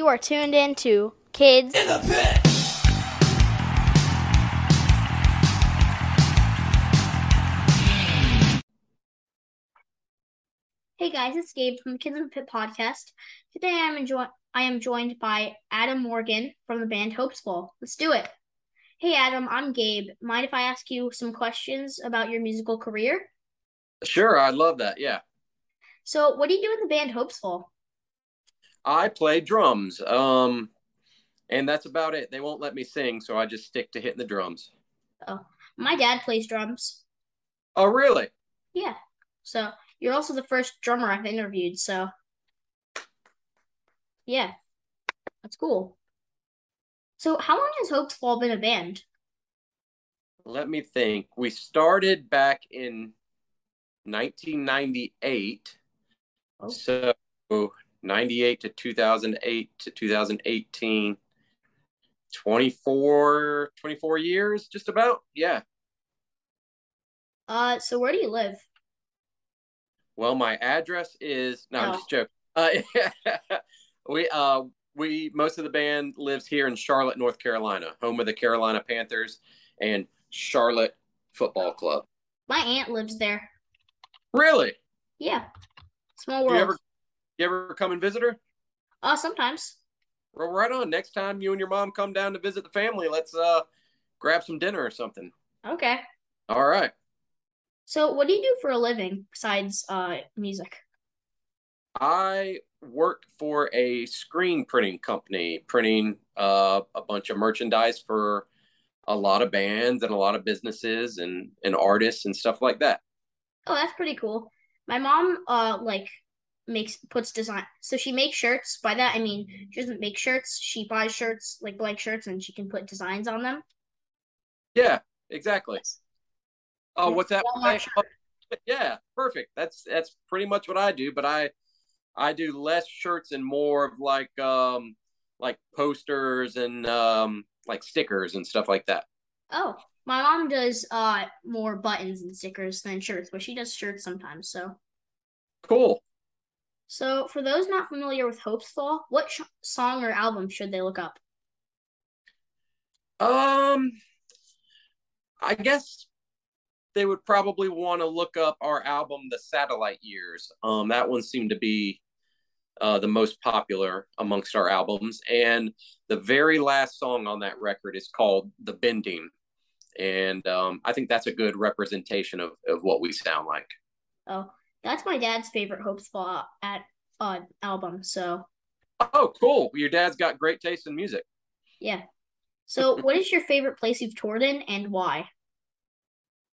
You are tuned in to Kids in the Pit. Hey guys, it's Gabe from the Kids in the Pit podcast. Today I am enjoy- I am joined by Adam Morgan from the band Hopesfall. Let's do it. Hey Adam, I'm Gabe. Mind if I ask you some questions about your musical career? Sure, I'd love that. Yeah. So, what do you do in the band Hopesfall? I play drums. Um and that's about it. They won't let me sing, so I just stick to hitting the drums. Oh, my dad plays drums. Oh, really? Yeah. So, you're also the first drummer I've interviewed, so yeah. That's cool. So, how long has Hopesfall been a band? Let me think. We started back in 1998. Oh. So 98 to 2008 to 2018 24 24 years just about. Yeah. Uh, so where do you live? Well, my address is no, I'm Oh. just joking. Uh, we uh we most of the band lives here in Charlotte, North Carolina, home of the Carolina Panthers and Charlotte Football Club. My aunt lives there. Really? Yeah. Small world. Ever you ever come and visit her? Uh, sometimes. Well, right on. Next time you and your mom come down to visit the family, let's uh grab some dinner or something. Okay. All right. So what do you do for a living besides uh music? I work for a screen printing company, printing uh, a bunch of merchandise for a lot of bands and a lot of businesses and, and artists and stuff like that. Oh, that's pretty cool. My mom uh like makes puts design so she makes shirts. By that I mean she doesn't make shirts, she buys shirts, like blank shirts, and she can put designs on them. Yeah, exactly. Oh, what's that? Yeah, perfect. That's that's pretty much what I do, but I I do less shirts and more of like um like posters and um like stickers and stuff like that. Oh, my mom does uh more buttons and stickers than shirts, but she does shirts sometimes, so Cool. So, for those not familiar with Hopesfall, what sh- song or album should they look up? Um, I guess they would probably want to look up our album, The Satellite Years. Um, that one seemed to be uh, the most popular amongst our albums, and the very last song on that record is called "The Bending," and um, I think that's a good representation of of what we sound like. Oh, that's my dad's favorite Hopesfall at uh album. So, Oh, cool! Your dad's got great taste in music. yeah. So, what is your favorite place you've toured in and why?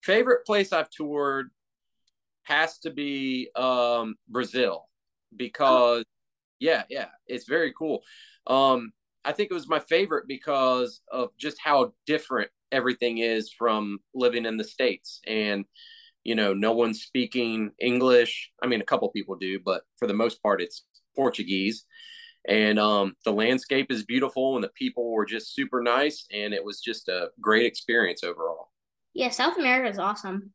favorite place I've toured has to be um, Brazil because yeah, yeah, it's very cool. Um, I think it was my favorite because of just how different everything is from living in the states and you know no one's speaking english i mean a couple people do but for the most part it's portuguese and um, the landscape is beautiful and the people were just super nice and it was just a great experience overall Yeah, South America is awesome.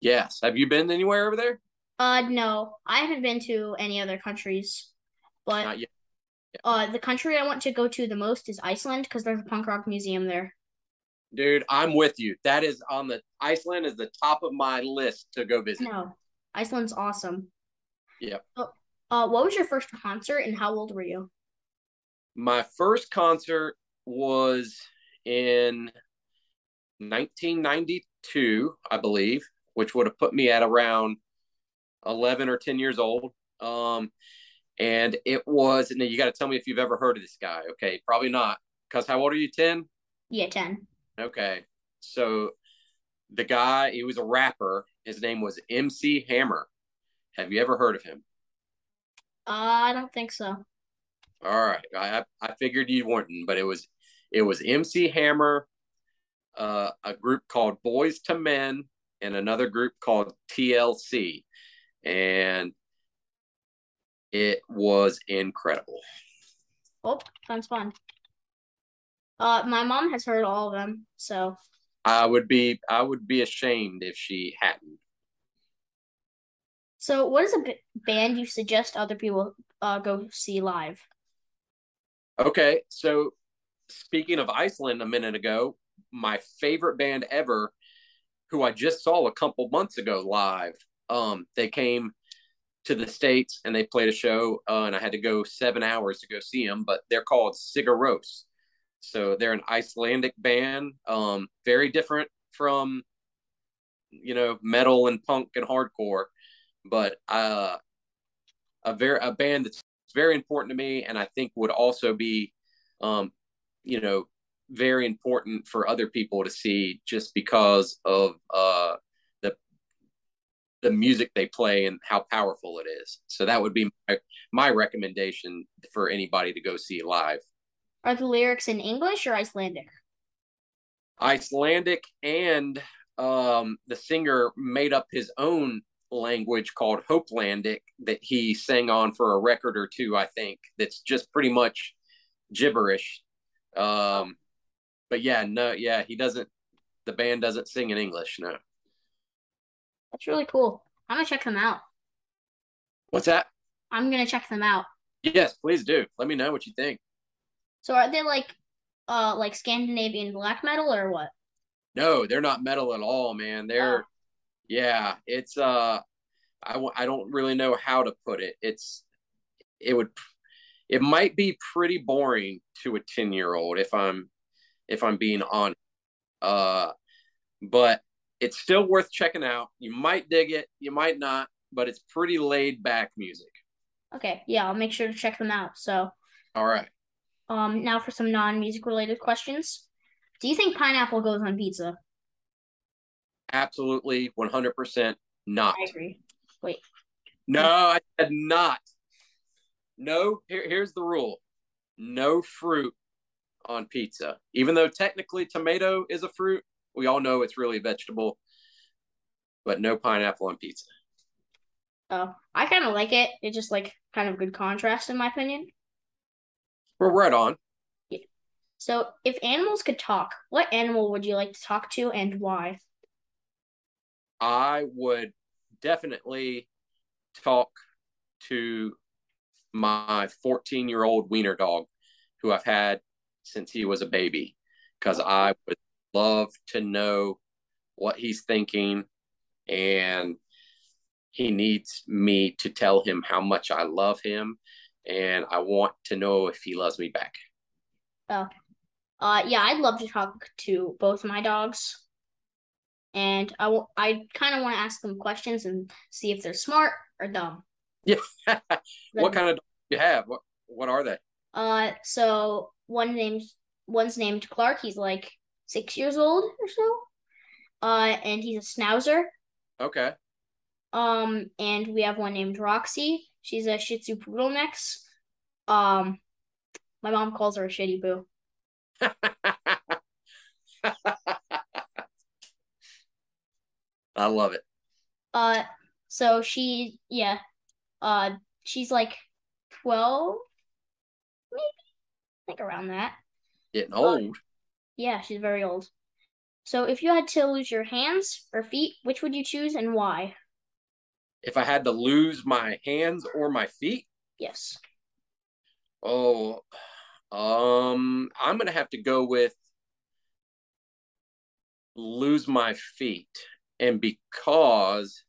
Yes. Have you been anywhere over there? Uh, no, I haven't been to any other countries, but Not yet. uh, the country I want to go to the most is Iceland because there's a punk rock museum there. Dude, I'm with you. That is on the Iceland is the top of my list to go visit. No, Iceland's awesome. Yep. Oh, uh, what was your first concert and how old were you? My first concert was in 1992, I believe, which would have put me at around 11 or 10 years old. Um, and it was, and you got to tell me if you've ever heard of this guy. Okay, probably not. Because how old are you? 10? Yeah, 10. Okay. So the guy, he was a rapper. His name was MC Hammer. Have you ever heard of him? Uh, I don't think so. All right. I I figured you wouldn't, but it was it was MC Hammer, uh, a group called Boyz II Men, and another group called TLC. And it was incredible. Oh, sounds fun. Uh, my mom has heard all of them, so I would be I would be ashamed if she hadn't. so what is a b band you suggest other people uh go see live? Okay, so speaking of Iceland a minute ago, my favorite band ever, who I just saw a couple months ago live. Um, they came to the states and they played a show, uh, and I had to go seven hours to go see them. But they're called Sigur Rós, so they're an Icelandic band, um, very different from you know metal and punk and hardcore, but uh, a very a band that's very important to me, and I think would also be, um, you know, very important for other people to see just because of uh, the the music they play and how powerful it is. So that would be my, my recommendation for anybody to go see live. Are the lyrics in English or Icelandic? Icelandic and um, the singer made up his own language called Hopelandic that he sang on for a record or two, I think, that's just pretty much gibberish. Um, but yeah, no, yeah, he doesn't. The band doesn't sing in English. No. That's really cool. I'm gonna check them out. What's that? I'm gonna check them out. Yes, please do. Let me know what you think. So are they like, uh, like Scandinavian black metal or what? No, they're not metal at all, man. They're, oh. yeah, it's uh, I w- I don't really know how to put it. It's, it would, it might be pretty boring to a ten year old if I'm if I'm being honest. Uh, but it's still worth checking out. You might dig it, you might not, but it's pretty laid back music. Okay, yeah, I'll make sure to check them out. So, all right. Um, now for some non-music related questions. Do you think pineapple goes on pizza? Absolutely, one hundred percent not. I agree. Wait. No, I said not. No. Here, here's the rule: no fruit on pizza. Even though technically tomato is a fruit, we all know it's really a vegetable, but no pineapple on pizza. Oh, I kind of like it. It's just like kind of good contrast, in my opinion. We're right on. Yeah. So, if animals could talk, what animal would you like to talk to and why? I would definitely talk to my 14 year old wiener dog who I've had since he was a baby because I would love to know what he's thinking and he needs me to tell him how much I love him and I want to know if he loves me back. Oh. Uh yeah, I'd love to talk to both my dogs. And I will I kind of want to ask them questions and see if they're smart or dumb. Yeah. what kind of do you have? What what are they? Uh so one named one's named Clark. He's like six years old or so. Uh, and he's a schnauzer. Okay. Um, and we have one named Roxy. She's a Shih Tzu poodle mix. Um, my mom calls her a shitty boo. I love it. Uh, so she, yeah, uh, she's like twelve, maybe I think around that. Getting old. Uh, yeah, she's very old. So if you had to lose your hands or feet, which would you choose and why? If I had to lose my hands or my feet? Yes. Oh, um, I'm gonna have to go with lose my feet, and because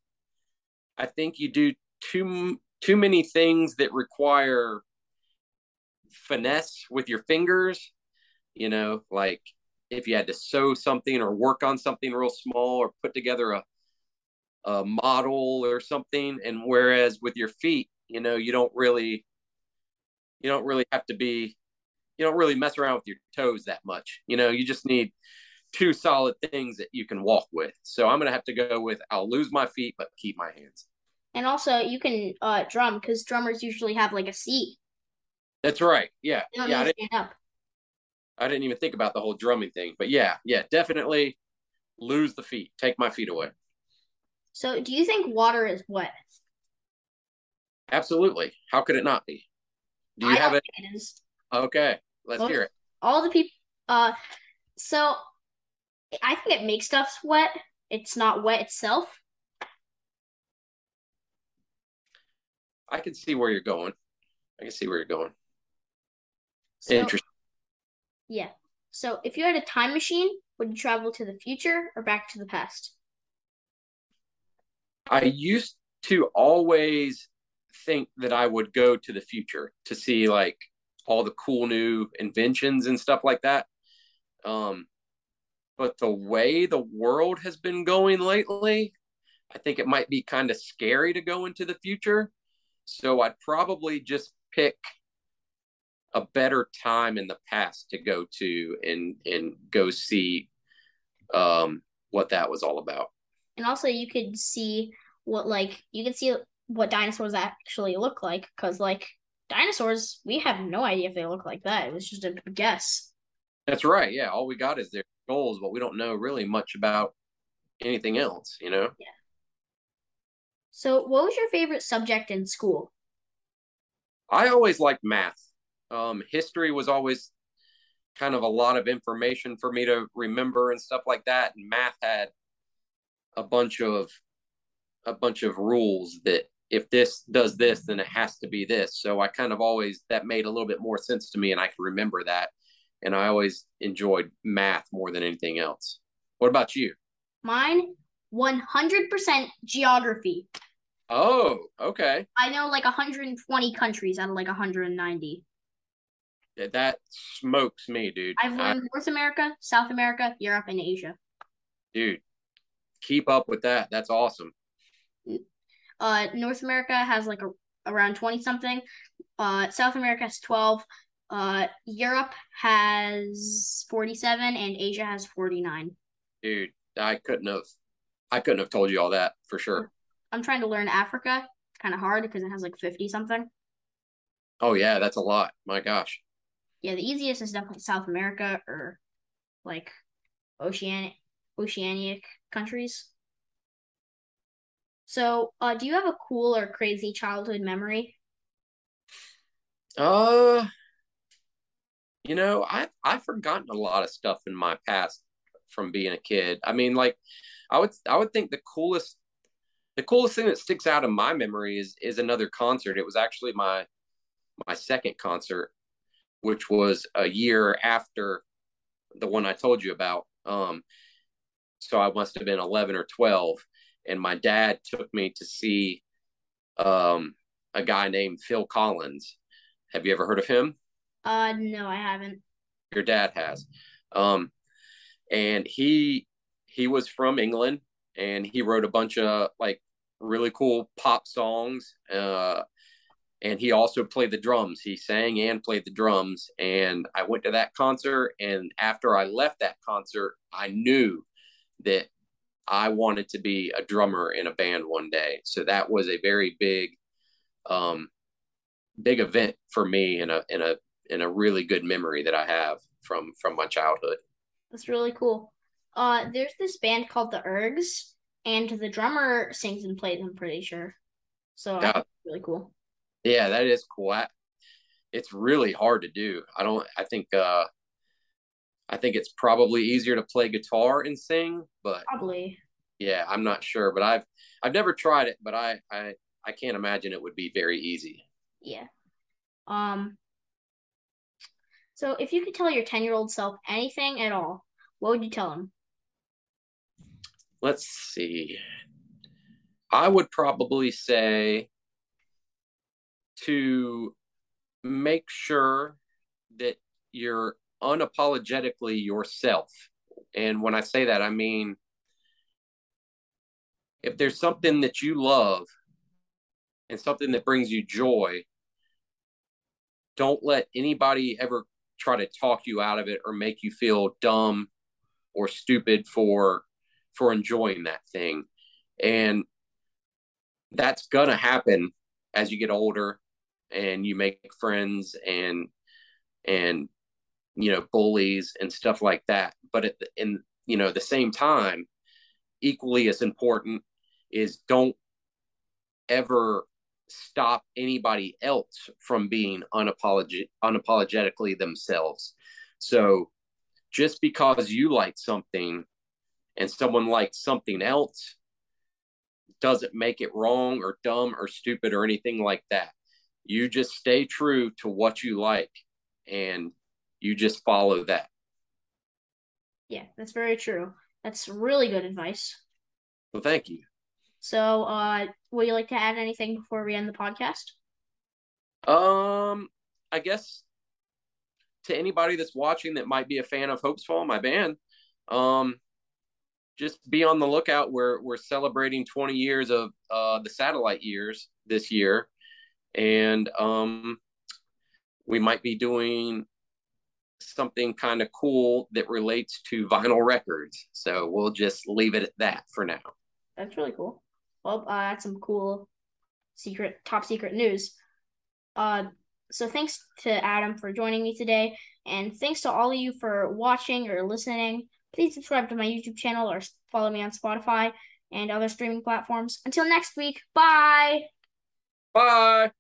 I think you do too too many things that require finesse with your fingers, you know, like if you had to sew something or work on something real small or put together a a model or something and whereas with your feet you know you don't really you don't really have to be you don't really mess around with your toes that much you know you just need two solid things that you can walk with so i'm gonna have to go with i'll lose my feet but keep my hands and also you can uh drum because drummers usually have like a seat that's right. Yeah. yeah. I didn't, up. I didn't even think about the whole drumming thing, but yeah, yeah, definitely lose the feet. Take my feet away. So, do you think water is wet? Absolutely. How could it not be? Do you I have it? It is. Okay, let's Most, hear it. All the people. Uh, so I think it makes stuff wet. It's not wet itself. I can see where you're going. I can see where you're going. So, Interesting. yeah. So if you had a time machine, would you travel to the future or back to the past? I used to always think that I would go to the future to see like all the cool new inventions and stuff like that. Um, but the way the world has been going lately, I think it might be kind of scary to go into the future. So I'd probably just pick a better time in the past to go to and and go see um what that was all about. And also you could see what like you can see what dinosaurs actually look like because like dinosaurs we have no idea if they look like that. It was just a guess. That's right. Yeah, all we got is their skulls, but we don't know really much about anything else, you know? Yeah. So, what was your favorite subject in school? I always liked math. Um, history was always kind of a lot of information for me to remember and stuff like that. And math had a bunch of a bunch of rules that if this does this, then it has to be this. So I kind of always that made a little bit more sense to me, and I can remember that. And I always enjoyed math more than anything else. What about you? Mine, 100% geography. Oh, okay. I know like 120 countries out of like 190. That smokes me, dude. I've learned I, North America, South America, Europe, and Asia. Dude, keep up with that. That's awesome. Uh, North America has like a, around 20 something. Uh, South America has 12. Uh, Europe has 47 and Asia has 49. Dude, I couldn't have I couldn't have told you all that for sure. I'm trying to learn Africa. It's kind of hard because it has like 50 something. Oh yeah, that's a lot. My gosh. Yeah, the easiest is definitely South America or like oceanic oceanic countries. So, uh, do you have a cool or crazy childhood memory? Uh, you know, I I've forgotten a lot of stuff in my past from being a kid. I mean, like, I would I would think the coolest the coolest thing that sticks out in my memory is is another concert. It was actually my my second concert, which was a year after the one I told you about. Um, so I must have been eleven or twelve, and my dad took me to see um, a guy named Phil Collins. Have you ever heard of him? Uh, no, I haven't. Your dad has. Um, and he he was from England and he wrote a bunch of like really cool pop songs. Uh, and he also played the drums. He sang and played the drums. And I went to that concert. And after I left that concert, I knew that I wanted to be a drummer in a band one day. So that was a very big, um, big event for me in a in a in a really good memory that I have from from my childhood. That's really cool. Uh, there's this band called the Ergs, and the drummer sings and plays. I'm pretty sure. So yeah. really cool. Yeah, that is cool. I, it's really hard to do. I don't. I think. Uh, I think it's probably easier to play guitar and sing, but probably. Yeah, I'm not sure, but I've I've never tried it, but I I I can't imagine it would be very easy. Yeah. Um. So, if you could tell your 10 year old self anything at all, what would you tell him? Let's see. I would probably say to make sure that you're unapologetically yourself. And when I say that, I mean, if there's something that you love and something that brings you joy, don't let anybody ever try to talk you out of it or make you feel dumb or stupid for for enjoying that thing and that's gonna happen as you get older and you make friends and and you know bullies and stuff like that but at the, in you know the same time equally as important is don't ever stop anybody else from being unapologetic, unapologetically themselves. So just because you like something and someone likes something else doesn't make it wrong or dumb or stupid or anything like that. You just stay true to what you like and you just follow that. Yeah, that's very true. That's really good advice. Well, thank you. So, uh, would you like to add anything before we end the podcast? Um, I guess to anybody that's watching that might be a fan of Hopesfall, my band, um, just be on the lookout. We're we're celebrating 20 years of uh, the satellite years this year, and um, we might be doing something kind of cool that relates to vinyl records. So we'll just leave it at that for now. That's really cool. Well, uh, that's some cool secret, top secret news. Uh, so thanks to Adam for joining me today, and thanks to all of you for watching or listening. Please subscribe to my YouTube channel or follow me on Spotify and other streaming platforms. Until next week, bye. Bye.